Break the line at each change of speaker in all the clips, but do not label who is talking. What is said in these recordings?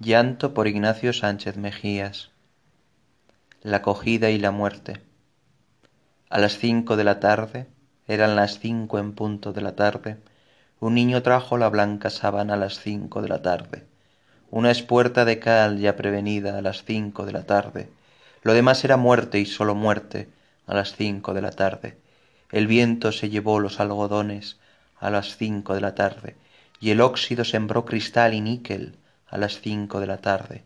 Llanto por Ignacio Sánchez Mejías. La acogida y la muerte. A las cinco de la tarde, eran las cinco en punto de la tarde, un niño trajo la blanca sábana a las cinco de la tarde. Una espuerta de cal ya prevenida a las cinco de la tarde. Lo demás era muerte y sólo muerte a las cinco de la tarde. El viento se llevó los algodones a las cinco de la tarde, y el óxido sembró cristal y níquel a las cinco de la tarde.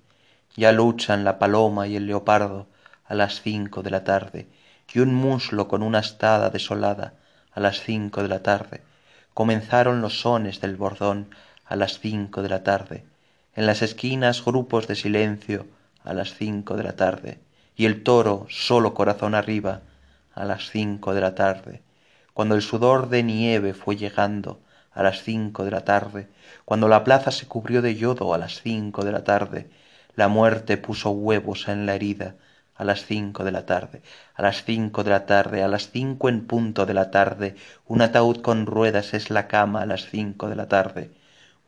Ya luchan la paloma y el leopardo a las cinco de la tarde, y un muslo con una astada desolada a las cinco de la tarde. Comenzaron los sones del bordón a las cinco de la tarde. En las esquinas grupos de silencio a las cinco de la tarde. Y el toro, solo corazón arriba, a las cinco de la tarde. Cuando el sudor de nieve fue llegando a las cinco de la tarde, cuando la plaza se cubrió de yodo a las cinco de la tarde, la muerte puso huevos en la herida a las cinco de la tarde, a las cinco de la tarde, a las cinco en punto de la tarde, un ataúd con ruedas es la cama a las cinco de la tarde,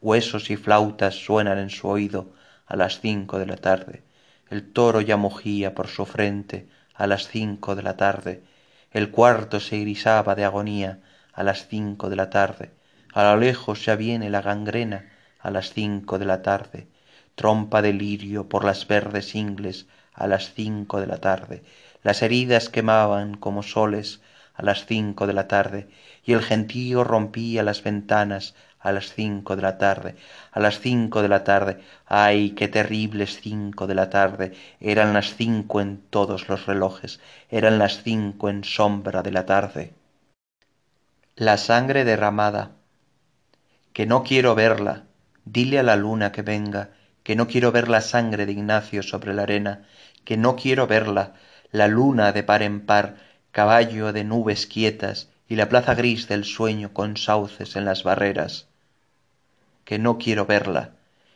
huesos y flautas suenan en su oído a las cinco de la tarde, el toro ya mugía por su frente a las cinco de la tarde, el cuarto se irisaba de agonía a las cinco de la tarde, a lo lejos ya viene la gangrena a las cinco de la tarde, trompa de lirio por las verdes ingles a las cinco de la tarde, las heridas quemaban como soles a las cinco de la tarde, y el gentío rompía las ventanas a las cinco de la tarde, a las cinco de la tarde, ay, qué terribles cinco de la tarde, eran las cinco en todos los relojes, eran las cinco en sombra de la tarde. La sangre derramada que no quiero verla. Dile a la luna que venga, que no quiero ver la sangre de Ignacio sobre la arena, que no quiero verla, la luna de par en par, caballo de nubes quietas y la plaza gris del sueño con sauces en las barreras. Que no quiero verla,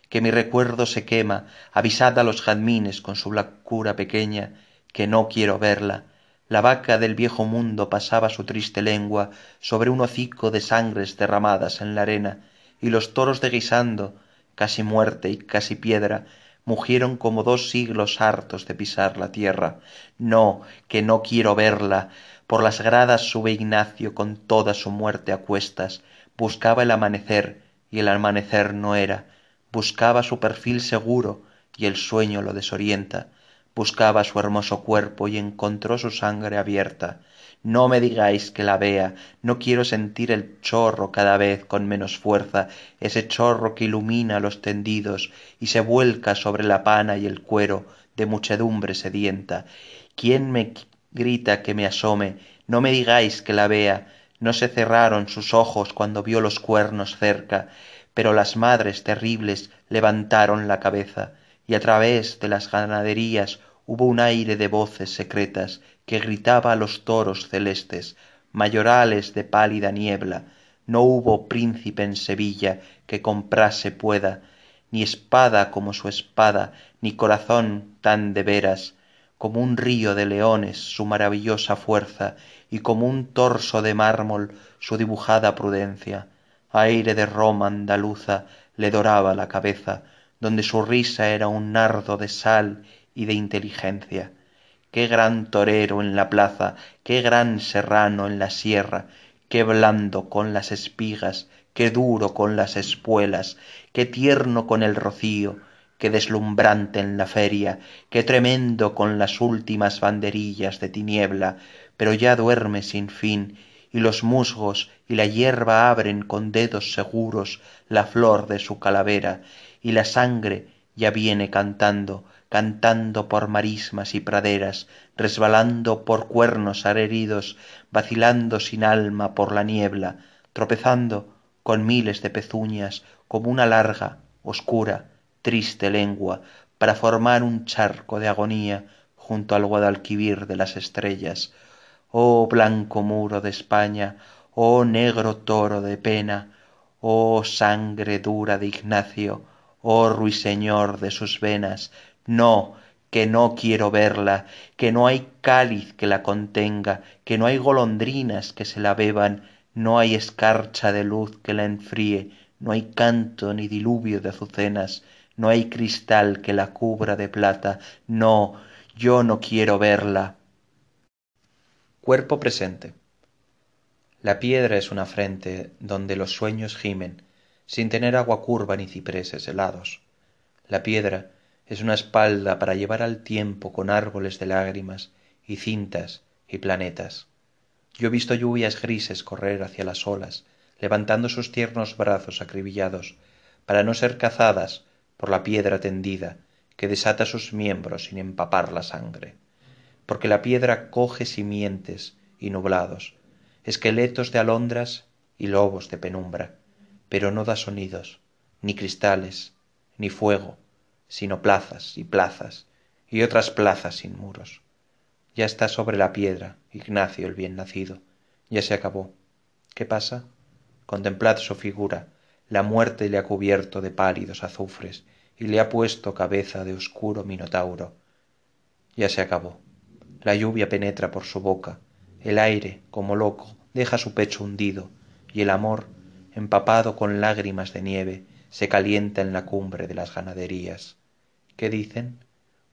que mi recuerdo se quema, avisad a los jazmines con su blancura pequeña, que no quiero verla, la vaca del viejo mundo pasaba su triste lengua sobre un hocico de sangres derramadas en la arena, y los toros de guisando, casi muerte y casi piedra, mugieron como dos siglos hartos de pisar la tierra. No, que no quiero verla. Por las gradas sube Ignacio con toda su muerte a cuestas. Buscaba el amanecer, y el amanecer no era. Buscaba su perfil seguro, y el sueño lo desorienta buscaba su hermoso cuerpo y encontró su sangre abierta. No me digáis que la vea, no quiero sentir el chorro cada vez con menos fuerza, ese chorro que ilumina los tendidos y se vuelca sobre la pana y el cuero de muchedumbre sedienta. ¿Quién me grita que me asome? No me digáis que la vea. No se cerraron sus ojos cuando vio los cuernos cerca, pero las madres terribles levantaron la cabeza y a través de las ganaderías hubo un aire de voces secretas que gritaba a los toros celestes, mayorales de pálida niebla, no hubo príncipe en Sevilla que comprase pueda, ni espada como su espada, ni corazón tan de veras, como un río de leones su maravillosa fuerza, y como un torso de mármol su dibujada prudencia. Aire de Roma andaluza le doraba la cabeza, donde su risa era un nardo de sal y de inteligencia. Qué gran torero en la plaza, qué gran serrano en la sierra, qué blando con las espigas, qué duro con las espuelas, qué tierno con el rocío, qué deslumbrante en la feria, qué tremendo con las últimas banderillas de tiniebla, pero ya duerme sin fin, y los musgos y la hierba abren con dedos seguros la flor de su calavera, y la sangre ya viene cantando, cantando por marismas y praderas, resbalando por cuernos arheridos, vacilando sin alma por la niebla, tropezando con miles de pezuñas como una larga, oscura, triste lengua, para formar un charco de agonía junto al guadalquivir de las estrellas. Oh blanco muro de España, oh negro toro de pena, oh sangre dura de Ignacio, oh ruiseñor de sus venas, no, que no quiero verla, que no hay cáliz que la contenga, que no hay golondrinas que se la beban, no hay escarcha de luz que la enfríe, no hay canto ni diluvio de azucenas, no hay cristal que la cubra de plata, no, yo no quiero verla. Cuerpo presente. La piedra es una frente donde los sueños gimen, sin tener agua curva ni cipreses helados. La piedra es una espalda para llevar al tiempo con árboles de lágrimas y cintas y planetas. Yo he visto lluvias grises correr hacia las olas, levantando sus tiernos brazos acribillados, para no ser cazadas por la piedra tendida que desata sus miembros sin empapar la sangre. Porque la piedra coge simientes y nublados, esqueletos de alondras y lobos de penumbra, pero no da sonidos, ni cristales, ni fuego, sino plazas y plazas, y otras plazas sin muros. Ya está sobre la piedra, Ignacio el bien nacido, ya se acabó. ¿Qué pasa? Contemplad su figura, la muerte le ha cubierto de pálidos azufres y le ha puesto cabeza de oscuro minotauro. Ya se acabó. La lluvia penetra por su boca, el aire, como loco, deja su pecho hundido, y el amor, empapado con lágrimas de nieve, se calienta en la cumbre de las ganaderías. ¿Qué dicen?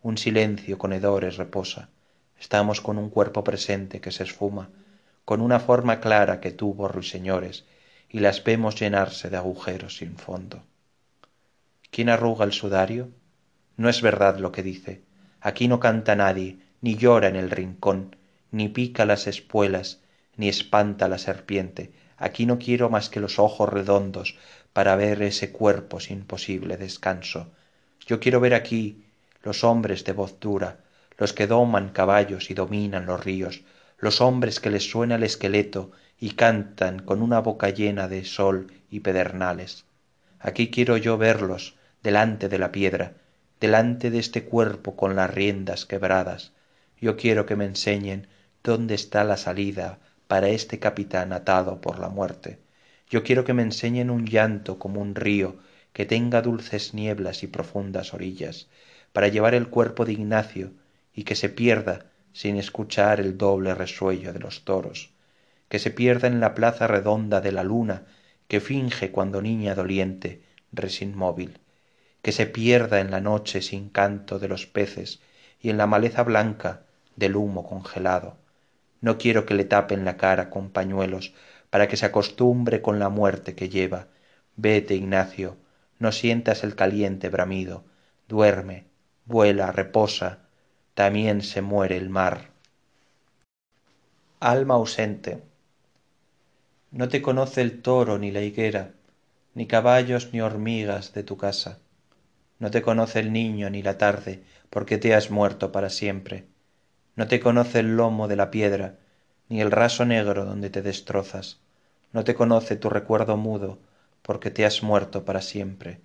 Un silencio con hedores reposa. Estamos con un cuerpo presente que se esfuma, con una forma clara que tuvo ruiseñores, y las vemos llenarse de agujeros sin fondo. ¿Quién arruga el sudario? No es verdad lo que dice. Aquí no canta nadie, ni llora en el rincón, ni pica las espuelas, ni espanta la serpiente. Aquí no quiero más que los ojos redondos para ver ese cuerpo sin posible descanso. Yo quiero ver aquí los hombres de voz dura, los que doman caballos y dominan los ríos, los hombres que les suena el esqueleto y cantan con una boca llena de sol y pedernales. Aquí quiero yo verlos delante de la piedra, delante de este cuerpo con las riendas quebradas. Yo quiero que me enseñen dónde está la salida para este capitán atado por la muerte. Yo quiero que me enseñen un llanto como un río que tenga dulces nieblas y profundas orillas, para llevar el cuerpo de Ignacio y que se pierda sin escuchar el doble resuello de los toros, que se pierda en la plaza redonda de la luna que finge cuando niña doliente, resinmóvil, que se pierda en la noche sin canto de los peces y en la maleza blanca del humo congelado. No quiero que le tapen la cara con pañuelos para que se acostumbre con la muerte que lleva. Vete, Ignacio, no sientas el caliente bramido, duerme, vuela, reposa, también se muere el mar. Alma ausente. No te conoce el toro ni la higuera, ni caballos ni hormigas de tu casa. No te conoce el niño ni la tarde, porque te has muerto para siempre. No te conoce el lomo de la piedra, ni el raso negro donde te destrozas. No te conoce tu recuerdo mudo, porque te has muerto para siempre.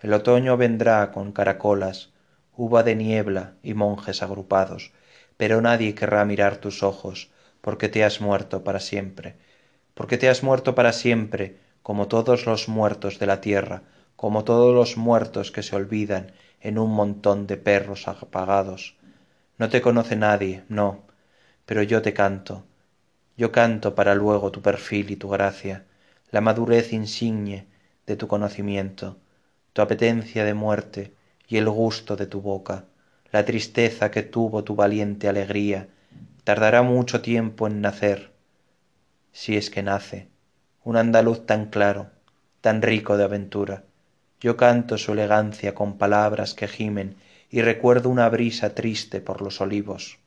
El otoño vendrá con caracolas, uva de niebla y monjes agrupados, pero nadie querrá mirar tus ojos, porque te has muerto para siempre, porque te has muerto para siempre, como todos los muertos de la tierra, como todos los muertos que se olvidan en un montón de perros apagados. No te conoce nadie, no, pero yo te canto, yo canto para luego tu perfil y tu gracia, la madurez insigne de tu conocimiento, tu apetencia de muerte, y el gusto de tu boca, la tristeza que tuvo tu valiente alegría, tardará mucho tiempo en nacer, si es que nace, un andaluz tan claro, tan rico de aventura. Yo canto su elegancia con palabras que gimen y recuerdo una brisa triste por los olivos.